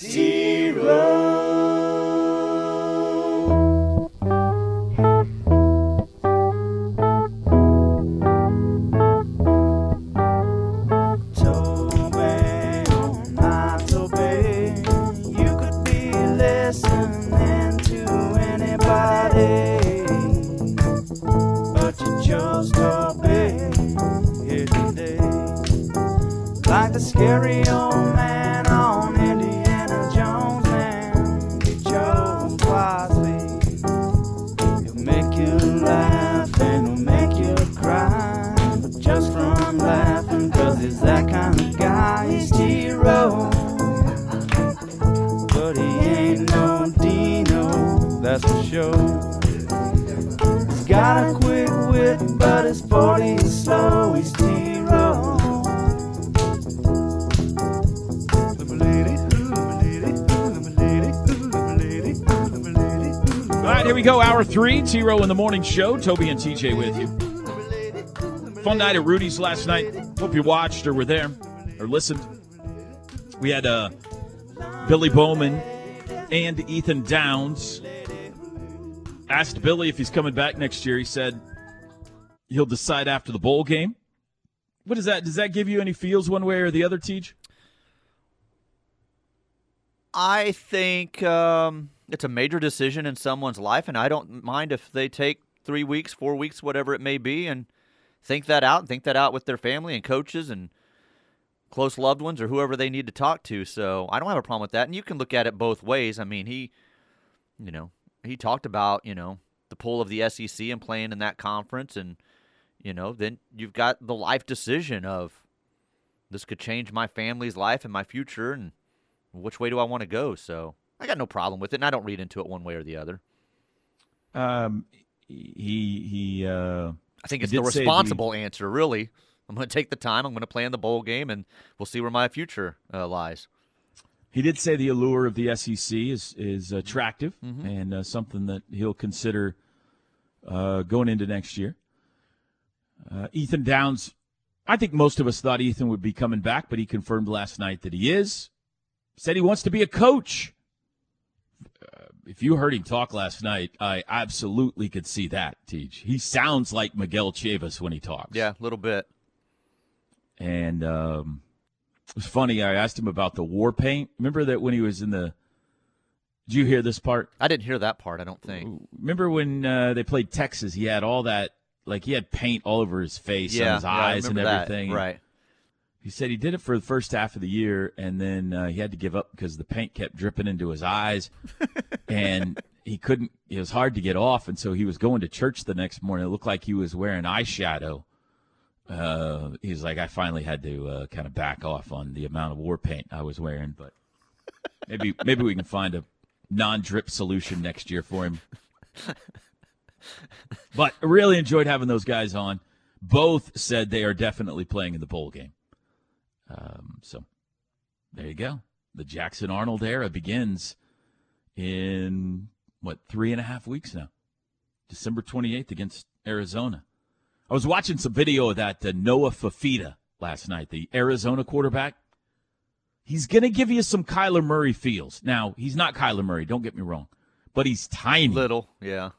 Toby, in the morning show. Toby and TJ with you. Fun night at Rudy's last night. Hope you watched or were there or listened. We had uh, Billy Bowman and Ethan Downs. Asked Billy if he's coming back next year. He said he'll decide after the bowl game. What does that? Does that give you any feels one way or the other, Teach? I think um, it's a major decision in someone's life, and I don't mind if they take three weeks, four weeks, whatever it may be, and think that out and think that out with their family and coaches and close loved ones or whoever they need to talk to. So I don't have a problem with that. And you can look at it both ways. I mean, he, you know, he talked about, you know, the pull of the SEC and playing in that conference. And, you know, then you've got the life decision of this could change my family's life and my future. And, which way do I want to go? So I got no problem with it, and I don't read into it one way or the other. Um, he he. Uh, I think it's the responsible answer, really. I'm going to take the time. I'm going to play in the bowl game, and we'll see where my future uh, lies. He did say the allure of the SEC is is attractive Mm-hmm. and uh, something that he'll consider uh, going into next year. Uh, Ethan Downs, I think most of us thought Ethan would be coming back, but he confirmed last night that he is. Said he wants to be a coach. If you heard him talk last night, I absolutely could see that. Teach. He sounds like Miguel Chavis when he talks. Yeah, a little bit. And um, it was funny. I asked him about the war paint. Remember that when he was in the. Did you hear this part? I didn't hear that part. I don't think. Remember when uh, they played Texas? He had all that, like he had paint all over his face, Yeah, and his eyes, and remember that. everything. Right. He said he did it for the first half of the year, and then uh, he had to give up because the paint kept dripping into his eyes, and he couldn't. It was hard to get off, and so he was going to church the next morning. It looked like he was wearing eyeshadow. Uh, he's like, I finally had to uh, kind of back off on the amount of war paint I was wearing, but maybe maybe we can find a non-drip solution next year for him. But I really enjoyed having those guys on. Both said they are definitely playing in the bowl game. Um, so there you go. The Jackson Arnold era begins in what three and a half weeks now. December 28th against Arizona. I was watching some video of that uh, Noah Fifita last night, the Arizona quarterback. He's going to give you some Kyler Murray feels. Now, he's not Kyler Murray, don't get me wrong, but he's tiny. Little, yeah.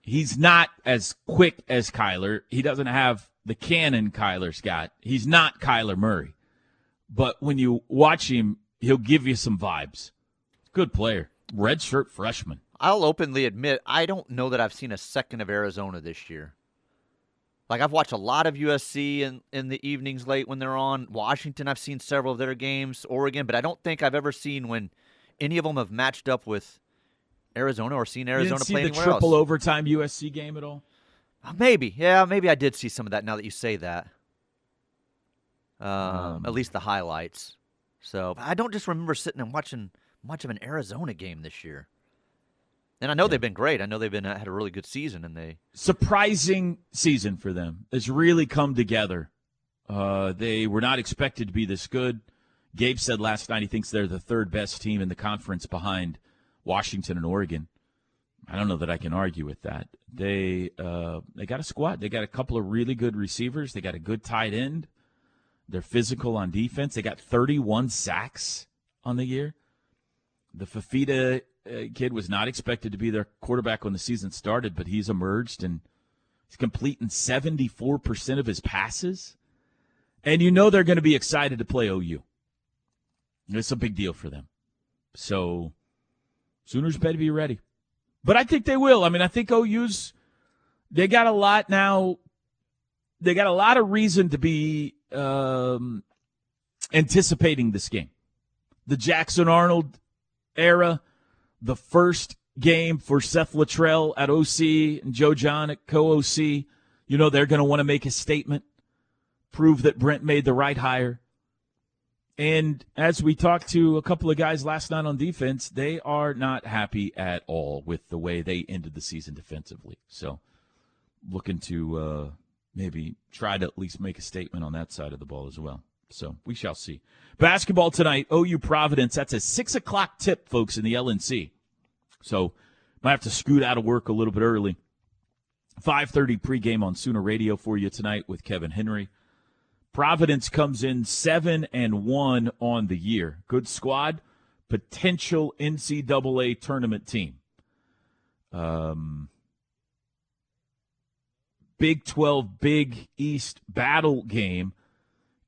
He's not as quick as Kyler. He doesn't have the cannon Kyler's got. He's not Kyler Murray. But when you watch him, he'll give you some vibes. Good player. Red shirt freshman. I'll openly admit I don't know that I've seen a second of Arizona this year. Like I've watched a lot of USC in, in the evenings late when they're on. Washington, I've seen several of their games. Oregon, but I don't think I've ever seen when any of them have matched up with Arizona or seen You Arizona didn't see play the triple else. overtime USC game at all? Uh, Maybe, yeah, maybe I did see some of that. Now that you say that, um, Um, at least the highlights. So I don't just remember sitting and watching much of an Arizona game this year. And I know they've been great. I know they've been uh, had a really good season, and they surprising season for them. It's really come together. Uh, they were not expected to be this good. Gabe said last night he thinks they're the third best team in the conference behind Washington and Oregon. I don't know that I can argue with that. They uh, they got a squad. They got a couple of really good receivers. They got a good tight end. They're physical on defense. They got 31 sacks on the year. The Fifita uh, kid was not expected to be their quarterback when the season started, but he's emerged and he's completing 74% of his passes. And you know they're going to be excited to play OU. It's a big deal for them. So Sooners better be ready. But I think they will. I mean, I think OU's they got a lot now. They got a lot of reason to be um, anticipating this game. The Jackson Arnold era, the first game for Seth Littrell at OC and Joe Jon at co OC. You know, they're going to want to make a statement, prove that Brent made the right hire. And as we talked to a couple of guys last night on defense, they are not happy at all with the way they ended the season defensively. So, looking to uh, maybe try to at least make a statement on that side of the ball as well. So, we shall see. Basketball tonight, OU Providence. That's a 6 o'clock tip, folks, in the LNC. So, might have to scoot out of work a little bit early. 5.30 pregame on Sooner Radio for you tonight with Kevin Henry. Providence comes in seven and one on the year. Good squad, potential NCAA tournament team. Um, Big 12, Big East battle game.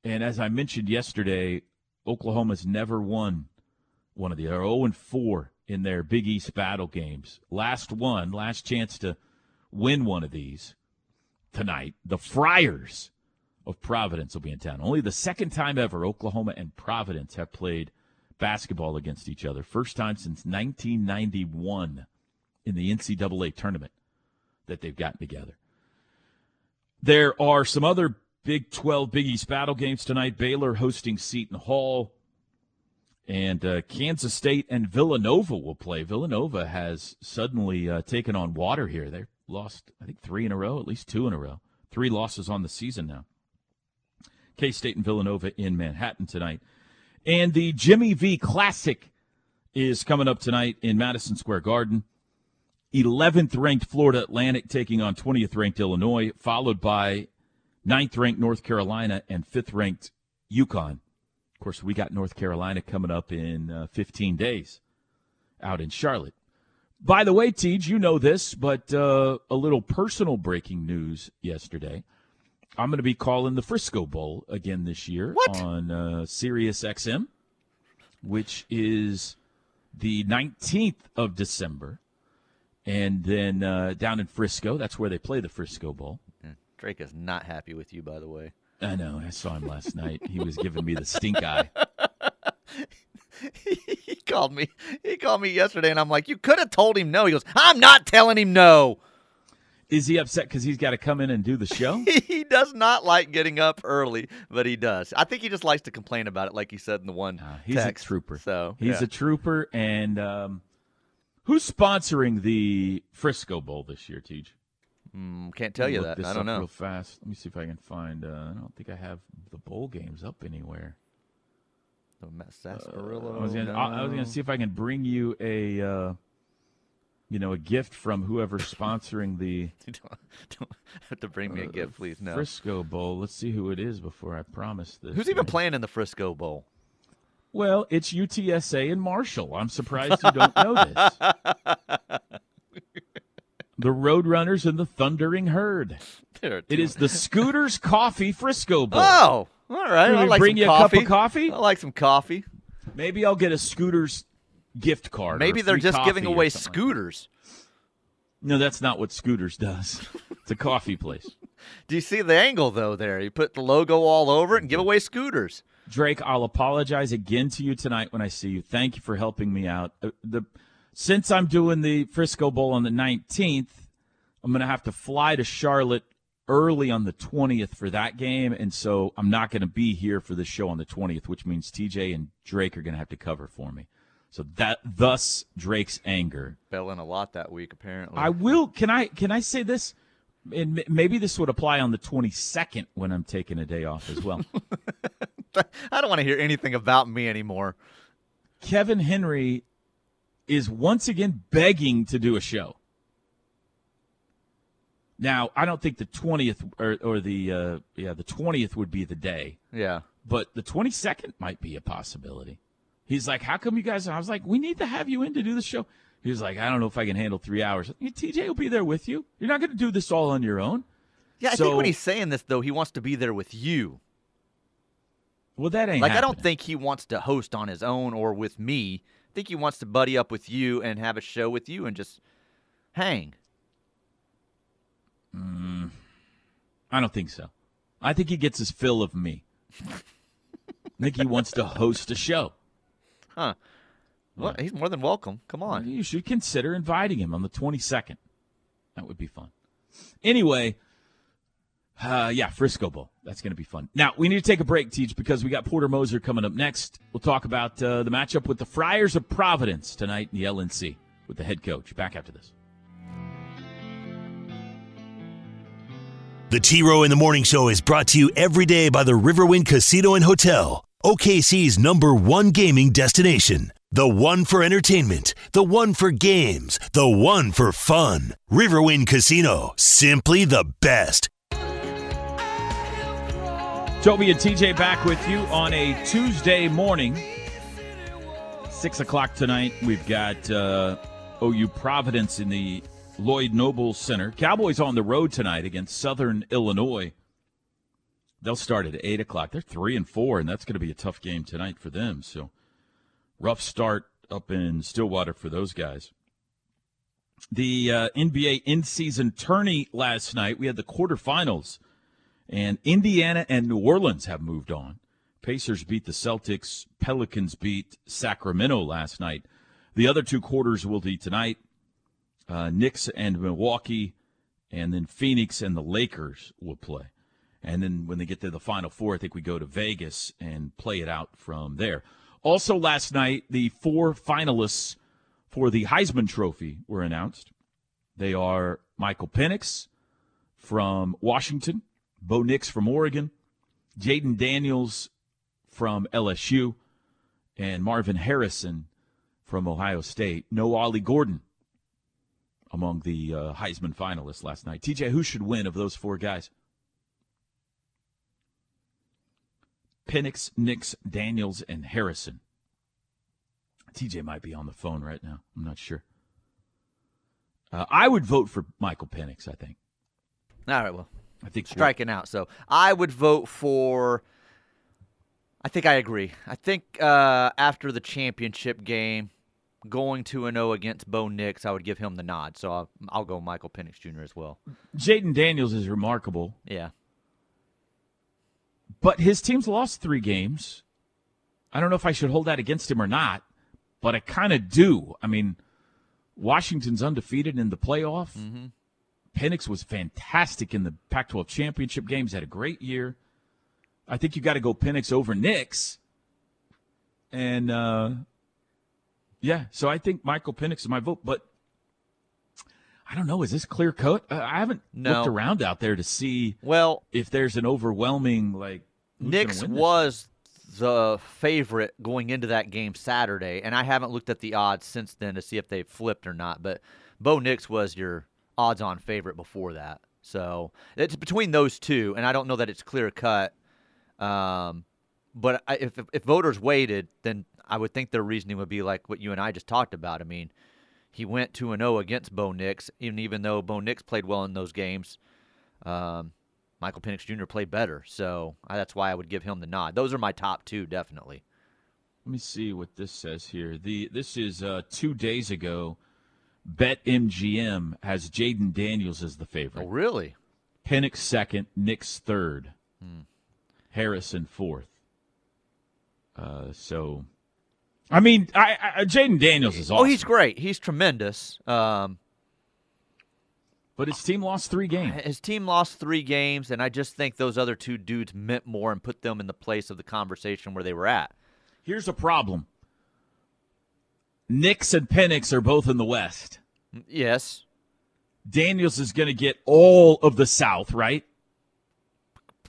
And as I mentioned yesterday, Oklahoma's never won one of the, they're 0 and 4 in their Big East battle games. Last one, last chance to win one of these tonight. The Friars of Providence will be in town. Only the second time ever Oklahoma and Providence have played basketball against each other. First time since 1991 in the NCAA tournament that they've gotten together. There are some other Big 12 Big East battle games tonight. Baylor hosting Seton Hall. And uh, Kansas State and Villanova will play. Villanova has suddenly uh, taken on water here. They've lost, I think, three in a row, at least two in a row. Three losses on the season now. K State and Villanova in Manhattan tonight. And the Jimmy V Classic is coming up tonight in Madison Square Garden. 11th ranked Florida Atlantic taking on 20th ranked Illinois, followed by 9th ranked North Carolina and 5th ranked UConn. Of course, we got North Carolina coming up in uh, 15 days out in Charlotte. By the way, Tej, you know this, but uh, a little personal breaking news yesterday. I'm going to be calling the Frisco Bowl again this year What? on uh, Sirius XM, which is the 19th of December. And then uh, down in Frisco, that's where they play the Frisco Bowl. Drake is not happy with you, by the way. I know. I saw him last night. He was giving me the stink eye. he called me. He called me yesterday, and I'm like, "You could have told him no." He goes, "I'm not telling him no." Is he upset because he's got to come in and do the show? he does not like getting up early, but he does. I think he just likes to complain about it, like he said in the one Uh, he's text. a trooper. So he's yeah. a trooper. And um, who's sponsoring the Frisco Bowl this year, Tej? Mm, can't tell you that. I don't know. Real fast. Let me see if I can find. Uh, I don't think I have the bowl games up anywhere. The Sarsaparilla. I was gonna. I was no. gonna see if I can bring you a. Uh, you know, a gift from whoever's sponsoring the don't, don't have to bring me a gift, please. No. Frisco Bowl. Let's see who it is before I promise this. Who's even playing in the Frisco Bowl? Well, it's UTSA and Marshall. I'm surprised you don't know this. the Roadrunners and the Thundering Herd. It is the Scooters Coffee Frisco Bowl. Oh, all right. Can I like bring you a cup of coffee? I like some coffee. Maybe I'll get a Scooters gift card. Maybe they're just giving away like scooters. that. No, that's not what Scooters does. It's a coffee place. Do you see the angle though? There, you put the logo all over it and give away scooters. Drake, I'll apologize again to you tonight when I see you. Thank you for helping me out. Uh, The since I'm doing the Frisco Bowl on the 19th, I'm going to have to fly to Charlotte early on the 20th for that game, and so I'm not going to be here for the show on the 20th, which means TJ and Drake are going to have to cover for me. So that thus Drake's anger. Fell in a lot that week, apparently. I will. Can I? Can I say this? And maybe this would apply on the 22nd when I'm taking a day off as well. I don't want to hear anything about me anymore. Kevin Henry is once again begging to do a show. Now, I don't think the 20th or, or the uh, yeah, the 20th would be the day, Yeah. but the 22nd might be a possibility. He's like, "How come you guys?" I was like, "We need to have you in to do the show." He was like, "I don't know if I can handle three hours." TJ will be there with you. You're not going to do this all on your own. Yeah, I So- think when he's saying this though, he wants to be there with you. Well, that ain't Like I don't think he wants to host on his own or with me. I think he wants to buddy up with you and have a show with you and just hang. Mm, I don't think so. I think he gets his fill of me. I think he wants to host a show. Huh. Well, he's more than welcome. Come on. You should consider inviting him on the 22nd. That would be fun. Anyway, uh, yeah, Frisco Bowl. That's going to be fun. Now, we need to take a break, Teach, because we got Porter Moser coming up next. We'll talk about uh, the matchup with the Friars of Providence tonight in the LNC with the head coach. Back after this. The T Row in the Morning Show is brought to you every day by the Riverwind Casino and Hotel, OKC's number one gaming destination. The one for entertainment, the one for games, the one for fun. Riverwind Casino, simply the best. Toby and TJ back with you on a Tuesday morning. Six o'clock tonight. We've got uh, OU Providence in the Lloyd Noble Center. Cowboys on the road tonight against Southern Illinois. They'll start at eight o'clock. They're three and four, and that's going to be a tough game tonight for them. So rough start up in Stillwater for those guys. The uh, NBA in-season tourney last night. We had the quarterfinals. And Indiana and New Orleans have moved on. Pacers beat the Celtics. Pelicans beat Sacramento last night. The other two quarters will be tonight. Uh, Knicks and Milwaukee, and then Phoenix and the Lakers will play. And then when they get to the Final Four, I think we go to Vegas and play it out from there. Also, last night, the four finalists for the Heisman Trophy were announced. They are Michael Penix from Washington, Bo Nix from Oregon, Jayden Daniels from LSU, and Marvin Harrison from Ohio State. No Ollie Gordon among the uh, Heisman finalists last night. TJ, who should win of those four guys? Penix, Nix, Daniels, and Harrison. TJ might be on the phone right now. I'm not sure. Uh, I would vote for Michael Penix. I think. All right, well, I think striking out. So I would vote for. I think I agree. I think uh, after the championship game, going two and zero against Bo Nix, I would give him the nod. So I'll, I'll go Michael Penix Jr. as well. Jayden Daniels is remarkable, Yeah. But his team's lost three games. I don't know if I should hold that against him or not, but I kind of do. I mean, Washington's undefeated in the playoff. Penix was fantastic in the Pac 12 championship games, had a great year. I think you got to go Penix over Nix. And, uh, yeah, so I think Michael Penix is my vote, but I don't know. Is this clear cut? Uh, I haven't No. looked around out there to see Well, if there's an overwhelming like Nix was the favorite going into that game Saturday, and I haven't looked at the odds since then to see if they've flipped or not. But Bo Nix was your odds-on favorite before that, so it's between those two, and I don't know that it's clear cut. Um, but I, if if voters waited, then I would think their reasoning would be like what you and I just talked about. I mean, he went two and zero against Bo Nix, and even though Bo Nix played well in those games. Um, Michael Penix Jr. played better, so I, that's why I would give him the nod. Those are my top two, definitely. Let me see what this says here. The this is uh, two days ago. Bet MGM has Jayden Daniels as the favorite. Oh, really? Penix second, Nix third, Hmm. Harrison fourth. Uh, so, I mean, I, I Jayden Daniels is awesome. Oh, he's great. He's tremendous. Um, but his team lost three games. his team lost three games, and I just think those other two dudes meant more and put them in the place of the conversation where they were at. Here's a problem. Nix and Penix are both in the West. Yes, Daniels is going to get all of the South, right?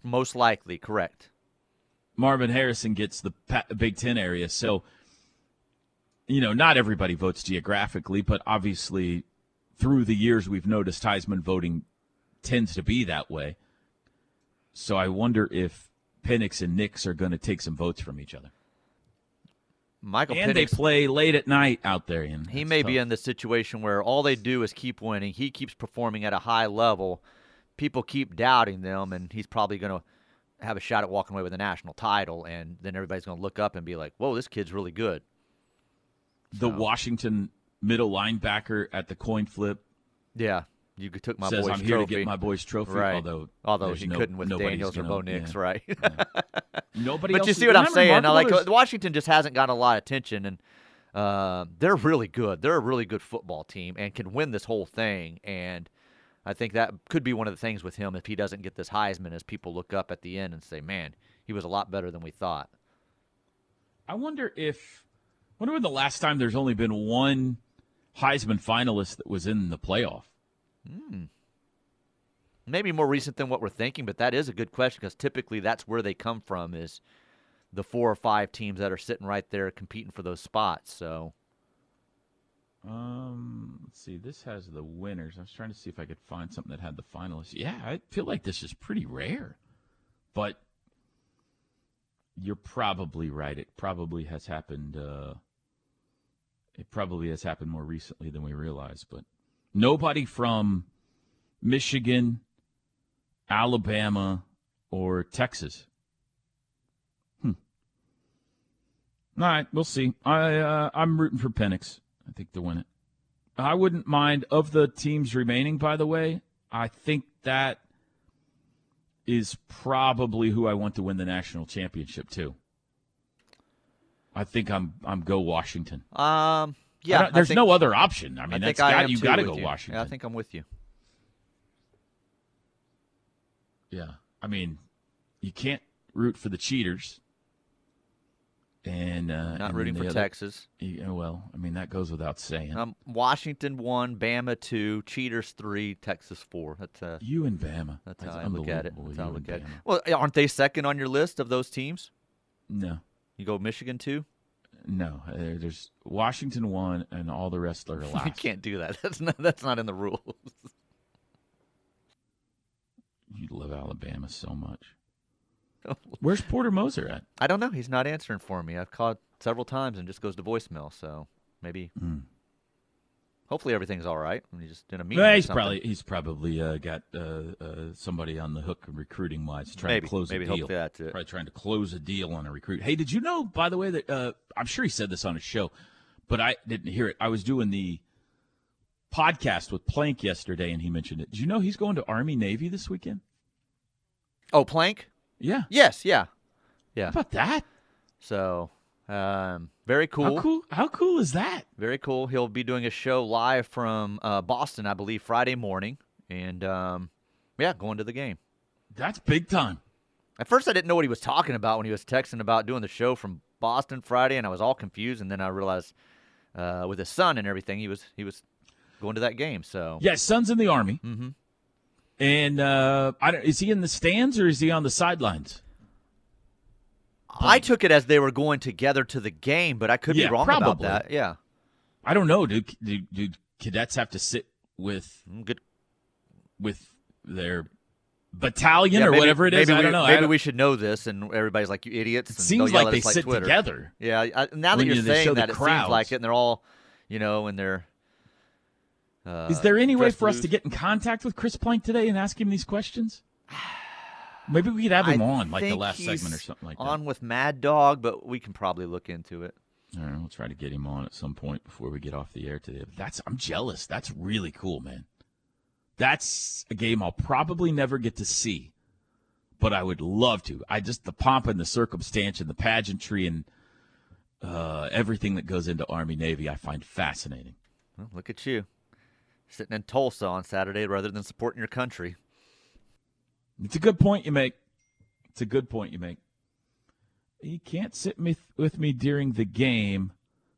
most likely, correct. Marvin Harrison gets the Big Ten area. So, you know, not everybody votes geographically, but obviously through the years we've noticed Heisman voting tends to be that way. So I wonder if Penix and Nix are going to take some votes from each other. Michael and they play late at night out there. And he that's may be in the situation where all they do is keep winning. He keeps performing at a high level. People keep doubting them, and he's probably going to have a shot at walking away with a national title. And then everybody's going to look up and be like, "Whoa, this kid's really good." The Washington middle linebacker at the coin flip Yeah, you took my says, boy's "I'm here trophy. to get my boy's trophy." Right. Although, Although he no- couldn't with Daniels or gonna- Bo Nix, yeah. right? Nobody. but you see what I'm saying? remarkable Like Washington just hasn't got a lot of attention, and uh, they're really good. They're a really good football team and can win this whole thing. And I think that could be one of the things with him if he doesn't get this Heisman, as people look up at the end and say, "Man, he was a lot better than we thought." I wonder if. I wonder when the last time there's only been one Heisman finalist that was in the playoff. Maybe more recent than what we're thinking, but that is a good question because typically that's where they come from is the four or five teams that are sitting right there competing for those spots. So Um, let's see. This has the winners. I was trying to see if I could find something that had the finalists. Yeah, I feel like this is pretty rare, but you're probably right. It probably has happened. Uh, it probably has happened more recently than we realize. But nobody from Michigan, Alabama, or Texas. Hmm. All right, we'll see. I uh, I'm rooting for Penix. I think to win it. I wouldn't mind of the teams remaining. By the way, I think that is probably who I want to win the national championship too. I think I'm I'm go Washington. um, yeah, there's I think, no other option. I mean, I that's got, you got to go you. Washington. Yeah, I think I'm with you. Yeah. I mean, you can't root for the cheaters. And uh, Not and rooting for other- Texas. Yeah, well, I mean that goes without saying. Um, Washington one, Bama two, Cheaters three, Texas four. That's uh, you and Bama. that's how I look at it. That's how I look at it. Well, aren't they second on your list of those teams? No, You go Michigan two. no. Uh, there's Washington one, and all the rest are You can't do that. That's not. That's not in the rules. You love Alabama so much. Where's Porter Moser at? I don't know. He's not answering for me. I've called several times and just goes to voicemail. So maybe, Hmm. Hopefully everything's all right. And he's just in a meeting. Well, he's probably he's probably uh, got uh, uh, somebody on the hook recruiting wise, trying maybe to close maybe a deal. that's it. Probably trying to close a deal on a recruit. Hey, did you know, by the way, that uh, I'm sure he said this on his show, but I didn't hear it. I was doing the podcast with Plank yesterday, and he mentioned it. Did you know he's going to Army Navy this weekend? Oh, Plank. Yeah. Yes. Yeah. Yeah. How about that? So, um, very cool. How cool? How cool is that? Very cool. He'll be doing a show live from uh, Boston, I believe, Friday morning, and um, yeah, going to the game. That's big time. At first, I didn't know what he was talking about when he was texting about doing the show from Boston Friday, and I was all confused. And then I realized, uh, with his son and everything, he was he was going to that game. So Yeah, son's in the Army. mm-hmm. And uh, I don't, is he in the stands or is he on the sidelines? I took it as they were going together to the game, but I could Yeah, be wrong about that. Yeah, I don't know. Do, do, do cadets have to sit with Mm, good. with their battalion Yeah, or maybe- whatever it is? Maybe I we, don't know. Maybe don't- we should know this, and everybody's like, "You idiots!" it seems like they like sit Twitter. together. Yeah, I, now that When you're you- saying that, it seems like it, and they're all, you know, and they're. Uh, Is there any way dressed for us to get in contact with Chris Plank today and ask him these questions? Maybe we could have him I on like the last segment or something like that. On with Mad Dog, but we can probably look into it. All right, we'll try to get him on at some point before we get off the air today. But that's I'm jealous. That's really cool, man. That's a game I'll probably never get to see, but I would love to. I just the pomp and the circumstance and the pageantry and uh, everything that goes into Army Navy, I find fascinating. Well, look at you, sitting in Tulsa on Saturday rather than supporting your country. It's a good point you make. It's a good point you make. He can't sit me with me during the game.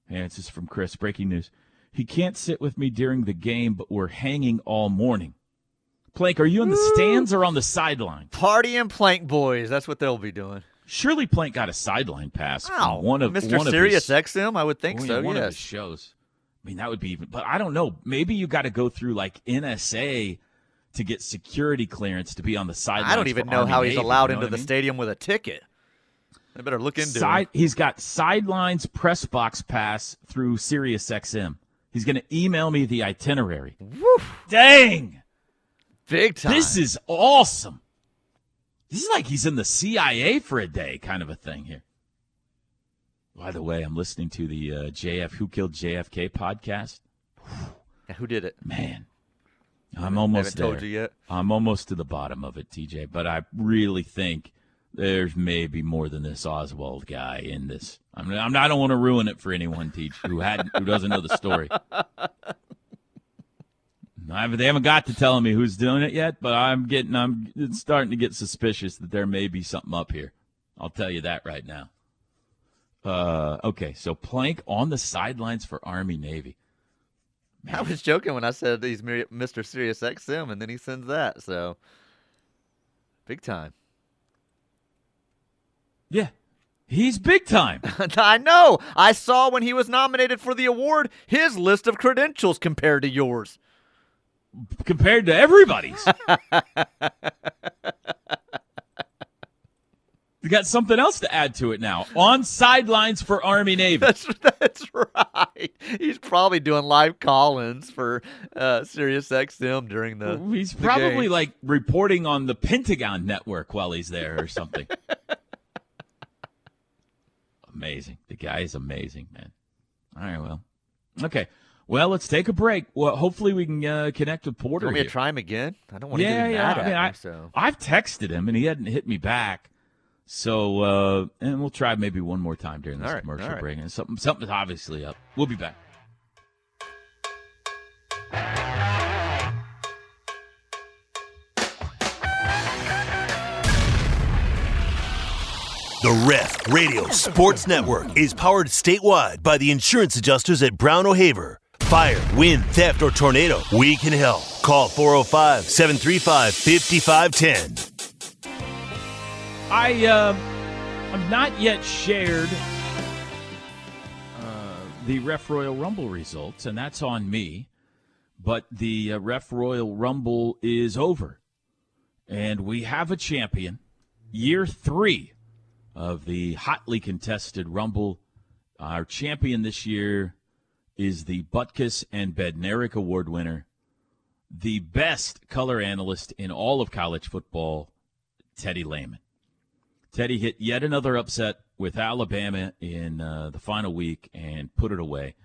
And this is from Chris. Breaking news. He can't sit with me during the game, but we're hanging all morning. Plank, are you in the stands or on the sideline? Party and Plank Boys. That's what they'll be doing. Surely Plank got a sideline pass from Wow, one of Mr. one of Sirius his, XM. I would think oh, yeah, so. one of his shows. I mean, that would be even. But I don't know. Maybe you got to go through like NSA to get security clearance to be on the sideline. I don't even know how he's allowed into the state. stadium with a ticket. I better look into Side, it. he's got sidelines press box pass through Sirius XM. He's going to email me the itinerary. Dang, Big time. this is awesome. This is like he's in the CIA for a day, kind of a thing here. By the way, I'm listening to the uh, JF Who Killed JFK podcast. Yeah, Who did it? Man, I'm almost haven't told you yet. I'm almost to the bottom of it, TJ. But I really think there's maybe more than this Oswald guy in this. I mean, I'm, I don't want to ruin it for anyone, Teach, who hadn't, who doesn't know the story. I they haven't got to telling me who's doing it yet, but I'm getting, I'm starting to get suspicious that there may be something up here. I'll tell you that right now. Uh, okay, so Plank on the sidelines for Army Navy. I was joking when I said he's Mr. Sirius XM, and then he sends that. So, big time. Yeah, he's big time. I know. I saw when he was nominated for the award his list of credentials compared to yours. compared to everybody's. you got something else to add to it now. On sidelines for Army Navy. That's that's right. He's probably doing live call-ins for uh, Sirius XM during the. He's the probably game. like reporting on the Pentagon network while he's there or something. amazing. The guy is amazing, man. All right, well. Okay. Well, let's take a break. Well, hopefully we can uh, connect with You Porter. want me to try him again? I don't want to yeah, get him yeah. mad I at mean, me. I, so I've texted him and he hadn't hit me back. So, uh, and we'll try maybe one more time during this All right, commercial all right. break. And something, something's obviously up. We'll be back. The Ref Radio Sports Network is powered statewide by the insurance adjusters at Brown O'Haver. Fire, wind, theft, or tornado, we can help. Call 405 735 5510. I uh, I've not yet shared uh, the Ref Royal Rumble results, and that's on me. But the uh, Ref Royal Rumble is over, and we have a champion. Year three of the hotly contested Rumble. Our champion this year is the Butkus and Bednarik Award winner, the best color analyst in all of college football, Teddy Lehman. Teddy hit yet another upset with Alabama in uh, the final week and put it away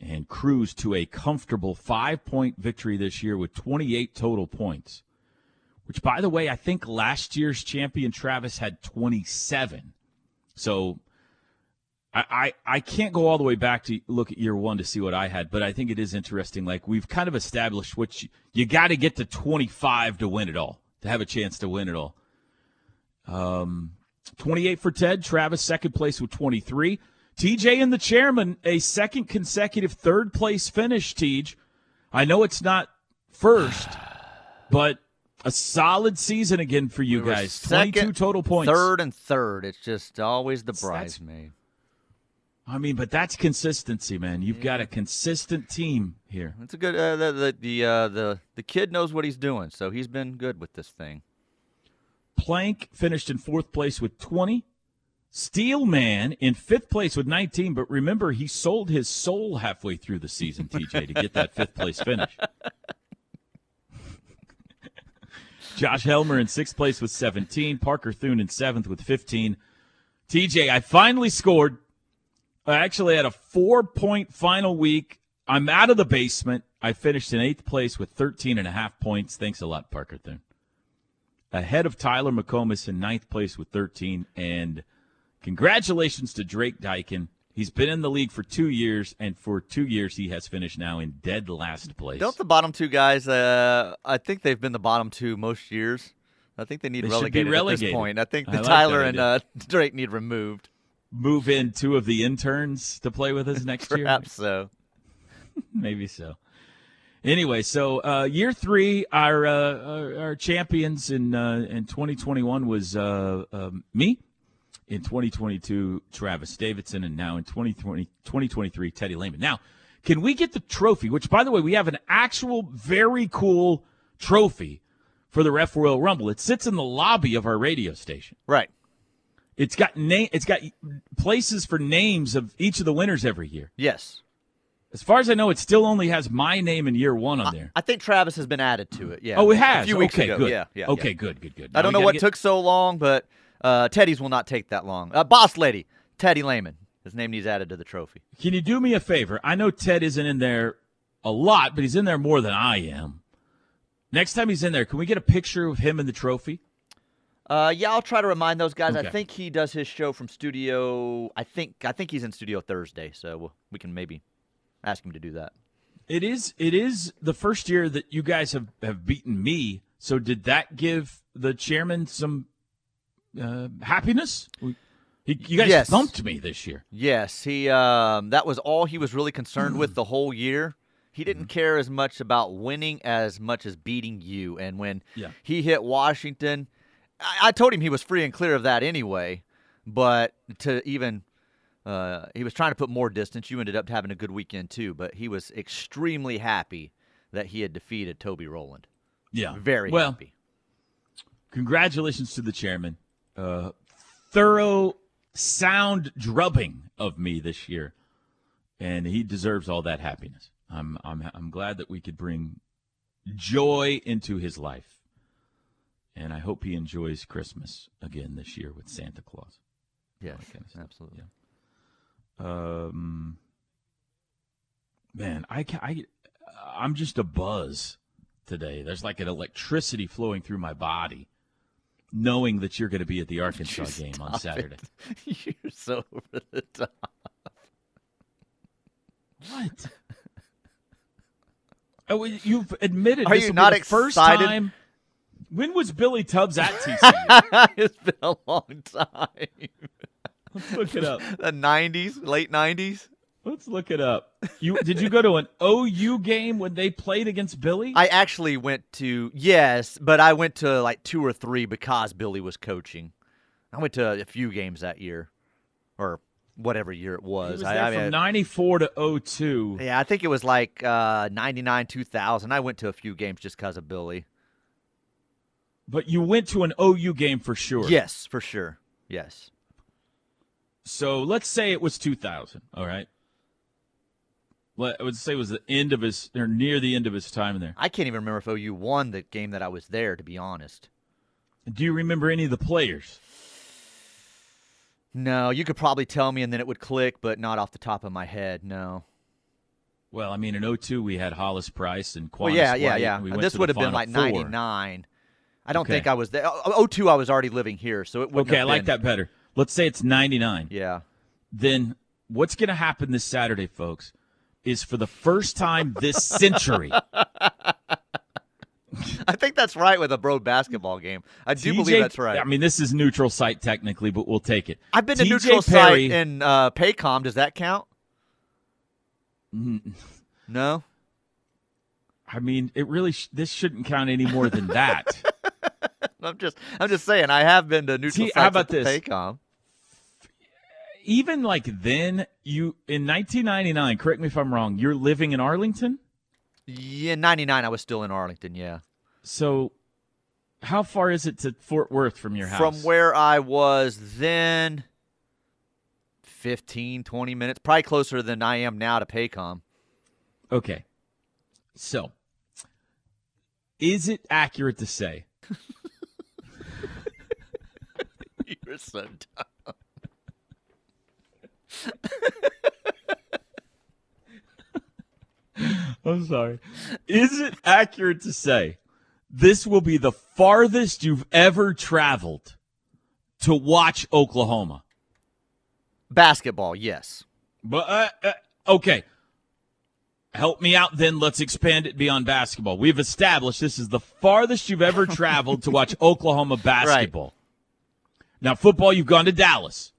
and cruised to a comfortable five point victory this year with 28 total points. Which, by the way, I think last year's champion Travis had 27. So I, I, I can't go all the way back to look at year one to see what I had, but I think it is interesting. Like, we've kind of established what you, you got to get to 25 to win it all, to have a chance to win it all. Um, 28 for Ted. Travis, second place with 23. TJ and the chairman, a second consecutive third place finish, Tej. I know it's not first, but a solid season again for you We guys. 22 total points. Third and third. It's just always the bridesmaid. I mean, but that's consistency, man. You've got a consistent team here. It's a good. Uh, the the the, uh, the the kid knows what he's doing, so he's been good with this thing. Plank finished in fourth place with 20. Steelman in fifth place with 19, but remember, he sold his soul halfway through the season, TJ, to get that fifth place finish. Josh Helmer in sixth place with 17. Parker Thune in seventh with 15. TJ, I finally scored. I actually had a four point final week. I'm out of the basement. I finished in eighth place with 13 and a half points. Thanks a lot, Parker Thune ahead of Tyler McComas in ninth place with 13. And congratulations to Drake Dykin. He's been in the league for two years, and for two years he has finished now in dead last place. Don't the bottom two guys? Uh, I think they've been the bottom two most years. I think they need They be relegated, at this point. I think I the like Tyler and uh, Drake need removed. Move in two of the interns to play with us next year? Perhaps so. Maybe so. Anyway, so uh, year three, our, uh, our our champions in uh, in 2021 was uh, um, me. In 2022, Travis Davidson, and now in 2020, 2023, Teddy Lehman. Now, can we get the trophy? Which, by the way, we have an actual very cool trophy for the Ref Royal Rumble. It sits in the lobby of our radio station. Right. It's got name. It's got places for names of each of the winners every year. Yes. As far as I know, it still only has my name in year one on there. I think Travis has been added to it. Yeah. oh, it has. A few weeks okay, ago. good. Yeah. Yeah. okay, yeah. good, good, good. I don't know what get- took so long, but uh, Teddy's will not take that long. Uh, boss lady, Teddy Lehman. His name needs added to the trophy. Can you do me a favor? I know Ted isn't in there a lot, but he's in there more than I am. Next time he's in there, can we get a picture of him and the trophy? Uh, yeah, I'll try to remind those guys. Okay. I think he does his show from studio. I think I think he's in studio Thursday, so we'll, we can maybe ask him to do that. It is. It is the first year that you guys have have beaten me. So did that give the chairman some uh, happiness? We- He, you guys Yes. thumped me this year. Yes, he. Um, that was all he was really concerned with the whole year. He didn't care as much about winning as much as beating you. And when Yeah. he hit Washington, I, I told him he was free and clear of that anyway. But to even, uh, he was trying to put more distance. You ended up having a good weekend too. But he was extremely happy that he had defeated Toby Rowland. Yeah, Very well. happy. Congratulations to the chairman. Uh, thorough, sound drubbing of me this year, and he deserves all that happiness. I'm I'm I'm glad that we could bring joy into his life, and I hope he enjoys Christmas again this year with Santa Claus. Yes, that kind of stuff. absolutely. Um, man, I ca I I'm just a buzz today. There's like an electricity flowing through my body, knowing that you're going to be at the Arkansas game on Saturday. it. You're so over the top. What? Oh, you've admitted Are this you not the first excited? time. When was Billy Tubbs at TCU? it's been a long time. Let's look it up. The '90s, late '90s. Let's look it up. You did you go to an OU game when they played against Billy? I actually went to yes, but I went to like two or three because Billy was coaching. I went to a few games that year, or whatever year it was. was I, I from '94 to 02. yeah, I think it was like uh, '99, 2000. I went to a few games just because of Billy. But you went to an OU game for sure. Yes, for sure. Yes. So let's say it was 2000. All right. Let, I would say it was the end of his, or near the end of his time there. I can't even remember if OU won the game that I was there. To be honest. Do you remember any of the players? No, you could probably tell me and then it would click, but not off the top of my head. No. Well, I mean, in 02, we had Hollis Price and Quannas Well, yeah, yeah, yeah. We This would have been like Four. '99. I don't Okay. think I was there. Oh, 02, I was already living here, so it wouldn't Okay, I like been- that better. Let's say it's 99. Yeah. Then what's going to happen this Saturday, folks, is for the first time this century, I think that's right with a bro basketball game. I do TJ believe that's right. I mean, this is neutral site technically, but we'll take it. I've been to TJ neutral Perry, site in uh, Paycom. Does that count? Mm. No. I mean, it really sh- this shouldn't count any more than that. I'm just I'm just saying I have been to neutral See, sites how about this? Paycom. Even like then, you in 1999. Correct me if I'm wrong. You're living in Arlington, Yeah, 99 I was still in Arlington, yeah. so how far is it to Fort Worth from your house? From where I was then 15 20 minutes, probably closer than I am now to Paycom. Okay. So, is it accurate to say You're so dumb. I'm sorry. Is it accurate to say this will be the farthest you've ever traveled to watch Oklahoma? Basketball, yes. But uh, uh, okay, help me out. Then let's expand it beyond basketball. We've established this is the farthest you've ever traveled to watch Oklahoma basketball. Now, football, you've gone to Dallas.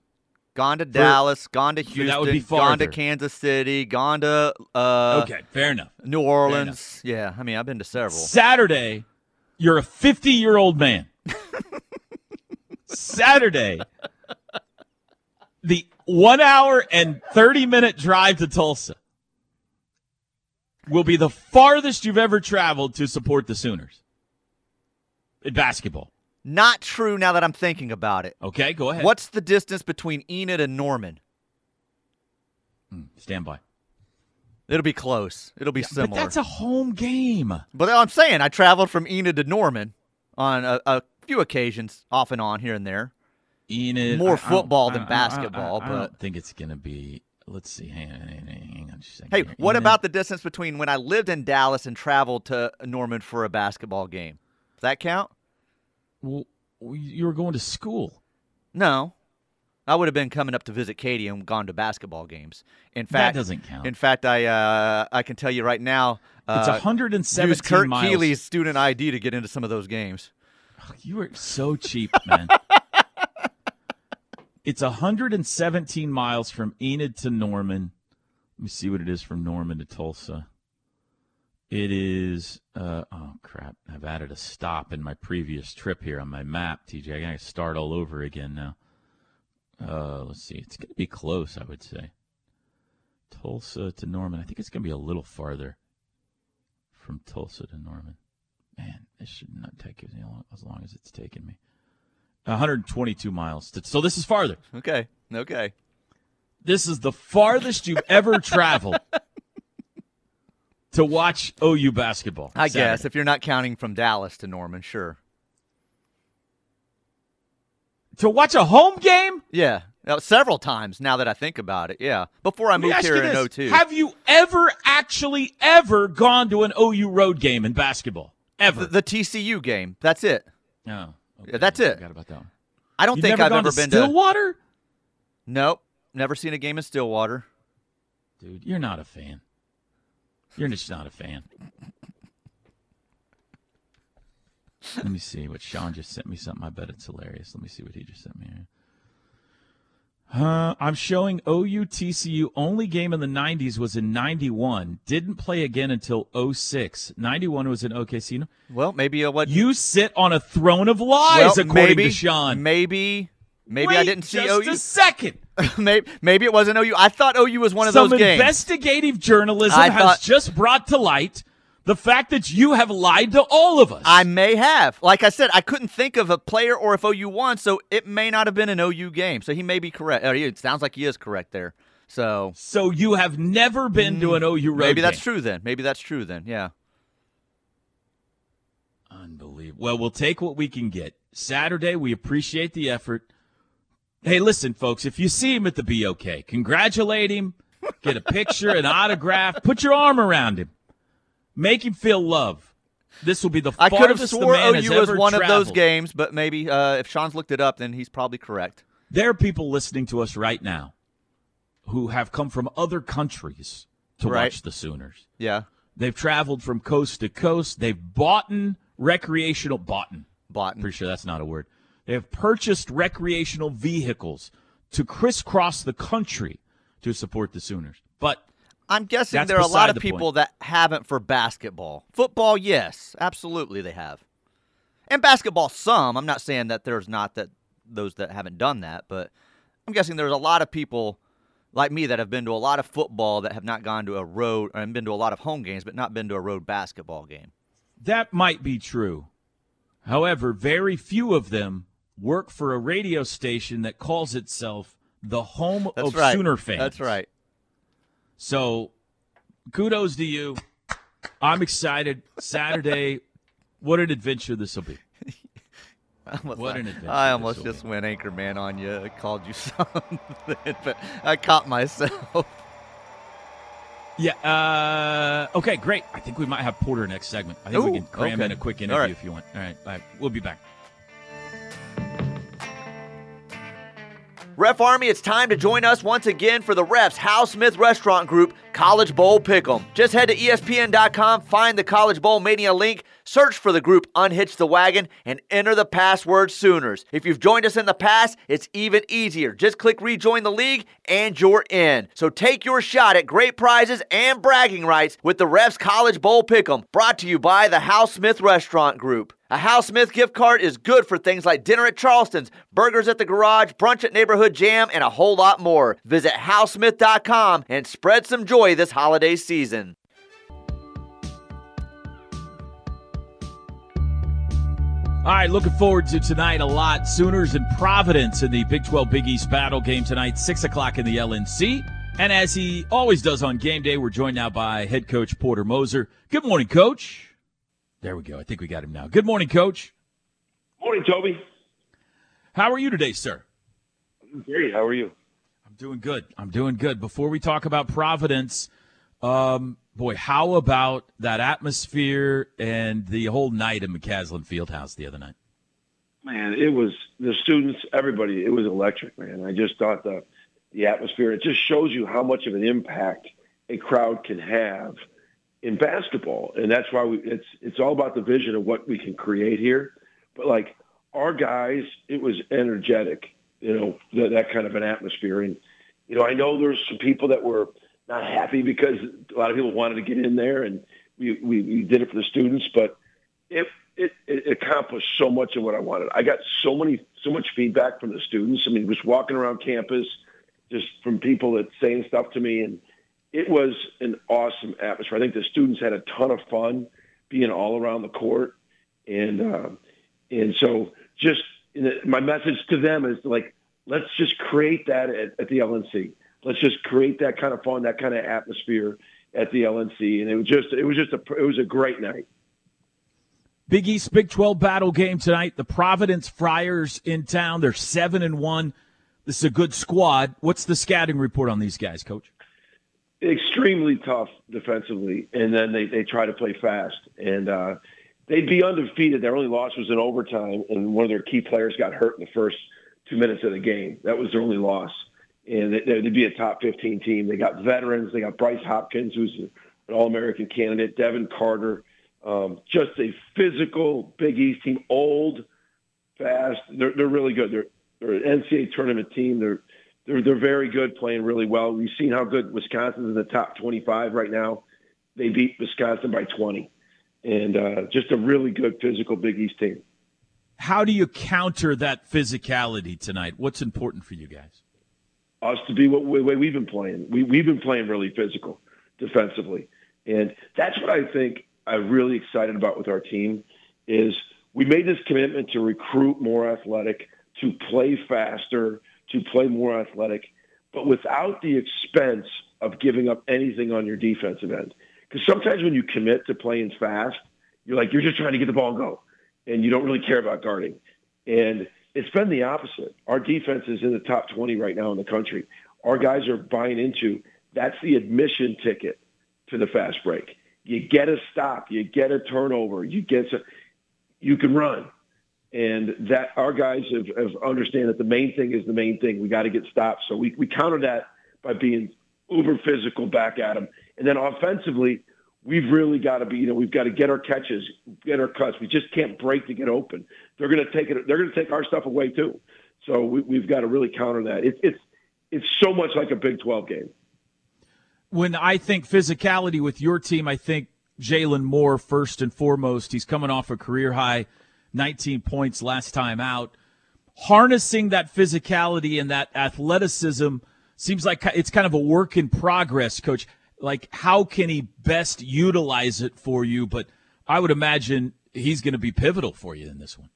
Gone to Dallas, gone to Houston, that would be gone to. Kansas City, gone to uh, Okay, fair enough. New Orleans. Yeah, I mean, I've been to several. Saturday, you're a 50 year old man. Saturday, the one hour and 30 minute drive to Tulsa will be the farthest you've ever traveled to support the Sooners in basketball. Not true now that I'm thinking about it. Okay, go ahead. What's the distance between Enid and Norman? Mm, stand by. It'll be close. It'll be But similar. that's a home game. But I'm saying I traveled from Enid to Norman on a, a few occasions, off and on, here and there. Enid. More I- I football than I- I- I- basketball, I, but- don't think it's gonna be. Let's see. Hang on, hang on, hang on just a second Hey, here. what Enid- about the distance between when I lived in Dallas and traveled to Norman for a basketball game? Does that count? Well, you were going to school. No. I would have been coming up to visit Katie and gone to basketball games. In That fact, doesn't count. in fact, I uh, I can tell you right now, it's uh, 117 use Kurt miles. Keeley's student ID to get into some of those games. You are so cheap, man. it's 117 miles from Enid to Norman. Let me see what it is from Norman to Tulsa. It is, uh, oh crap. I've added a stop in my previous trip here on my map, TJ. I gotta start all over again now. Uh, let's see. It's gonna be close, I would say. Tulsa to Norman. I think it's gonna be a little farther from Tulsa to Norman. Man, this should not take as long as, long as it's taken me. 122 miles. To, so this is farther. Okay, okay. This is the farthest you've ever traveled to watch OU basketball. I Saturday. guess if you're not counting from Dallas to Norman, sure. to watch a home game. Yeah, Uh, several times now that I think about it. Yeah, before I moved here in this. 02. Have you ever actually ever gone to an OU road game in basketball? Ever? the, the TCU game. That's it. no. Okay, Yeah, that's I it. Forgot about that one. I don't You've think I've ever to been Stillwater? to. Stillwater? Nope, never seen a game in Stillwater. Dude, you're not a fan. You're just not a fan. Let me see what Sean just sent me something. I bet it's hilarious. Let me see what he just sent me. Uh, I'm showing OU TCU only game in the 90s was in 91. Didn't play again until 06. 91 was in OKC. Well, maybe uh, what? You sit on a throne of lies, well, according maybe, to Sean. Maybe, maybe I didn't see just OU. a second. maybe, maybe it wasn't OU. I thought OU was one of Some those games. investigative journalism I has thought- just brought to light the fact that you have lied to all of us. I may have. Like I said, I couldn't think of a player or if OU won, so it may not have been an OU game. So he may be correct. Or it sounds like he is correct there. So so you have never been to an OU road Mm, maybe that's game. true then. Maybe that's true then. Yeah. Unbelievable. Well, we'll take what we can get. Saturday, we appreciate the effort. Hey, listen, folks, if you see him at the BOK, congratulate him, get a picture, an autograph, put your arm around him, make him feel love. This will be the I could have swore OU was one of those games, but maybe uh, if Sean's looked it up, then he's probably correct. There are people listening to us right now who have come from other countries to Right. watch the Sooners. Yeah. They've traveled from coast to coast. They've bought recreational bought Boughton. Pretty sure that's not a word. They have purchased recreational vehicles to crisscross the country to support the Sooners. But I'm guessing there are a lot of people point. that haven't for basketball. Football, yes, absolutely they have. And basketball, some. I'm not saying that there's not that those that haven't done that, but I'm guessing there's a lot of people like me that have been to a lot of football that have not gone to a road and been to a lot of home games, but not been to a road basketball game. that might be true. However, very few of them work for a radio station that calls itself the home That's of right. Sooner fans. That's right. So, kudos to you. I'm excited. Saturday, what an adventure this will be. I almost, What an adventure I almost just be. went anchorman on you. I called you something, but I caught myself. Yeah. Uh, okay, great. I think we might have Porter next segment. I think we can cram in a quick interview right. if you want. All right. All right. We'll be back. Ref Army, it's time to join us once again for the Refs Hal Smith Restaurant Group College Bowl Pick'em. Just head to ESPN.com, find the College Bowl Mania link, search for the group Unhitch the Wagon, and enter the password Sooners. If you've joined us in the past, it's even easier. Just click rejoin the league and you're in. So take your shot at great prizes and bragging rights with the Refs College Bowl Pick'em, brought to you by the Hal Smith Restaurant Group. A Hal Smith gift card is good for things like dinner at Charleston's, burgers at the garage, brunch at Neighborhood Jam, and a whole lot more. Visit halsmith.com and spread some joy this holiday season. All right, looking forward to tonight a lot. Sooners and Providence in the Big 12 Big East battle game tonight, 6 o'clock in the LNC. And as he always does on game day, we're joined now by head coach Porter Moser. Good morning, coach. There we go. I think we got him now. Good morning, coach. Morning, Toby. How are you today, sir? Great. How are you? Doing good. I'm doing good. Before we talk about Providence, um, boy, how about that atmosphere and the whole night in McCasland Fieldhouse the other night? Man, it was the students, everybody. It was electric, man. I just thought the the atmosphere. It just shows you how much of an impact a crowd can have in basketball, and that's why we, it's it's all about the vision of what we can create here. But like our guys, it was energetic, you know, that, that kind of an atmosphere. And you know, I know there's some people that were not happy because a lot of people wanted to get in there, and we we, we did it for the students, but it, it it accomplished so much of what I wanted. I got so many so much feedback from the students. I mean, just walking around campus, just from people that saying stuff to me, and it was an awesome atmosphere. I think the students had a ton of fun being all around the court, and uh, and so just my message to them is like, let's just create that at, at the LNC. Let's just create that kind of fun, that kind of atmosphere at the LNC, and it was just it was just a it was a great night. Big East Big 12 battle game tonight. The Providence Friars in town. They're 7 and 1. This is a good squad. What's the scouting report on these guys, coach? Extremely tough defensively, and then they, they try to play fast. And uh, they'd be undefeated. Their only loss was in overtime, and one of their key players got hurt in the first two minutes of the game. That was their only loss. And they'd be a top 15 team. They got veterans. They got Bryce Hopkins, who's an All American candidate, Devin Carter. Um, just a physical Big East team, old, fast. They're, they're really good. They're, they're an NCAA tournament team. They're they're they're very good, playing really well. We've seen how good Wisconsin's in the top 25 right now. They beat Wisconsin by 20, and uh, just a really good physical Big East team. How do you counter that physicality tonight? What's important for you guys? Us to be what way we've been playing. We we've been playing really physical defensively, and that's what I think I'm really excited about with our team is we made this commitment to recruit more athletic, to play faster, to play more athletic, but without the expense of giving up anything on your defensive end. Because sometimes when you commit to playing fast, you're like, you're just trying to get the ball and go, and you don't really care about guarding. And it's been the opposite. Our defense is in the top 20 right now in the country. Our guys are buying into that's the admission ticket to the fast break. You get a stop, you get a turnover, you get some, you can run and that our guys have, have understand that the main thing is the main thing. We got to get stopped. So we, we counter that by being uber physical back at them. And then offensively, we've really got to be, you know, we've got to get our catches, get our cuts. We just can't break to get open. They're going to take it. They're going to take our stuff away too. So we, have got to really counter that. It, it's, it's so much like a Big 12 game. When I think physicality with your team, I think Jalon Moore first and foremost. He's coming off a career high 19 points last time out. Harnessing that physicality and that athleticism seems like it's kind of a work in progress, coach. Like, how can he best utilize it for you? But I would imagine he's going to be pivotal for you in this one.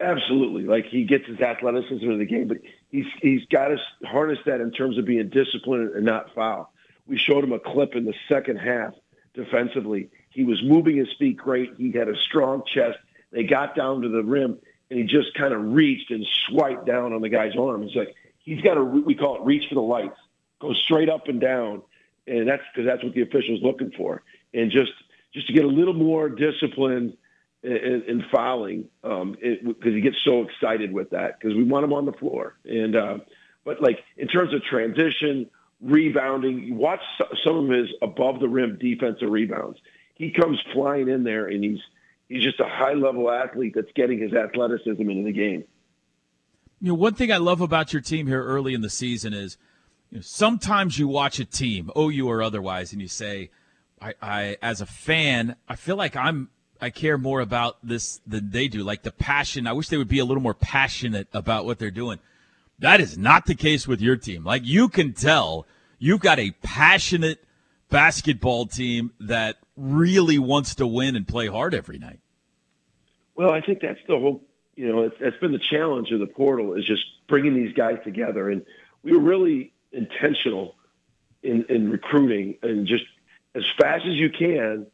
Absolutely. Like he gets his athleticism in the game, but he's he's got to harness that in terms of being disciplined and not foul. We showed him a clip in the second half defensively. He was moving his feet great. He had a strong chest. They got down to the rim, and he just kind of reached and swiped down on the guy's arm. It's like he's got to we call it reach for the lights, go straight up and down, and that's because that's what the official's looking for, and just just to get a little more discipline in, in fouling because um, he gets so excited with that because we want him on the floor. And uh, but like in terms of transition, rebounding, watch some of his above the rim defensive rebounds. He comes flying in there and he's he's just a high level athlete that's getting his athleticism into the game. You know, one thing I love about your team here early in the season is you know, sometimes you watch a team, OU or otherwise, and you say, I, I, as a fan, I feel like I'm I care more about this than they do. Like the passion. I wish they would be a little more passionate about what they're doing. That is not the case with your team. Like you can tell you've got a passionate basketball team that really wants to win and play hard every night. Well, I think that's the whole. You know, it's, been the challenge of the portal is just bringing these guys together, and we were really intentional in, in recruiting and just as fast as you can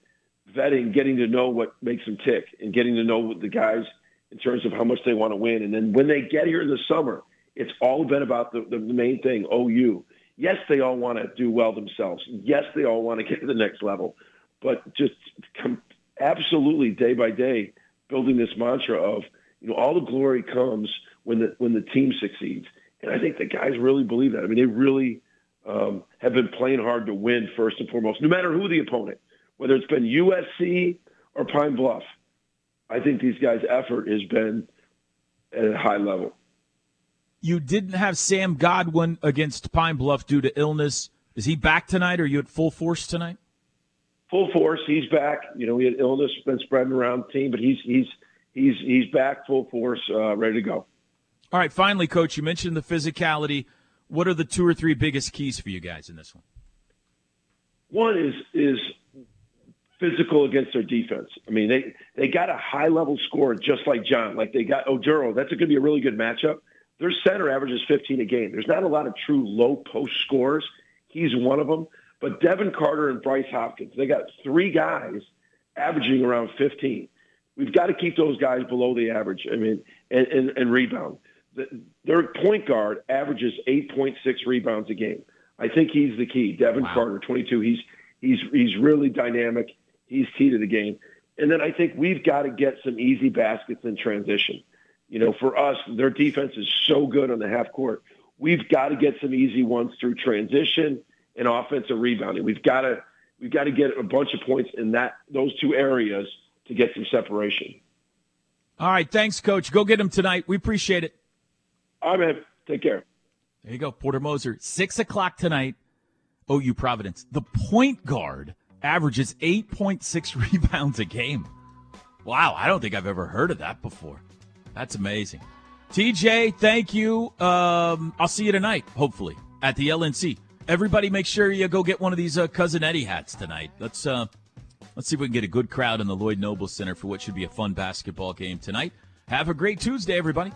vetting, getting to know what makes them tick, and getting to know the guys in terms of how much they want to win. And then when they get here in the summer, it's all been about the, the main thing, OU. Yes, they all want to do well themselves. Yes, they all want to get to the next level. But just com- absolutely day by day, building this mantra of, you know, all the glory comes when the when the team succeeds. And I think the guys really believe that. I mean, they really um, have been playing hard to win first and foremost, no matter who the opponent, whether it's been USC or Pine Bluff. I think these guys' effort has been at a high level. You didn't have Sam Godwin against Pine Bluff due to illness. Is he back tonight? Or are you at full force tonight? Full force. He's back. You know, he had illness been spreading around the team, but he's he's he's he's back full force, uh, ready to go. All right. Finally, coach, you mentioned the physicality. What are the two or three biggest keys for you guys in this one? One is is physical against their defense. I mean, they they got a high level score just like John, like they got Oduro. That's going to be a really good matchup. Their center averages 15 a game. There's not a lot of true low post scores. He's one of them. But Devin Carter and Bryce Hopkins, they got three guys averaging around 15. We've got to keep those guys below the average. I mean, and, and, and rebound. The, their point guard averages 8.6 rebounds a game. I think he's the key. Devin wow. Carter, 22. He's he's he's really dynamic. He's key to the game. And then I think we've got to get some easy baskets in transition. You know, for us, their defense is so good on the half court. We've got to get some easy ones through transition and offensive rebounding. We've got to we've got to get a bunch of points in that those two areas to get some separation. All right, thanks, Coach. Go get them tonight. We appreciate it. All right, man. Take care. There you go, Porter Moser. Six o'clock tonight. OU Providence. The point guard averages 8.6 rebounds a game. Wow, I don't think I've ever heard of that before. That's amazing. TJ, thank you. Um, I'll see you tonight, hopefully, at the LNC. Everybody, make sure you go get one of these uh, cousin Eddie hats tonight. Let's uh, let's see if we can get a good crowd in the Lloyd Noble Center for what should be a fun basketball game tonight. Have a great Tuesday, everybody.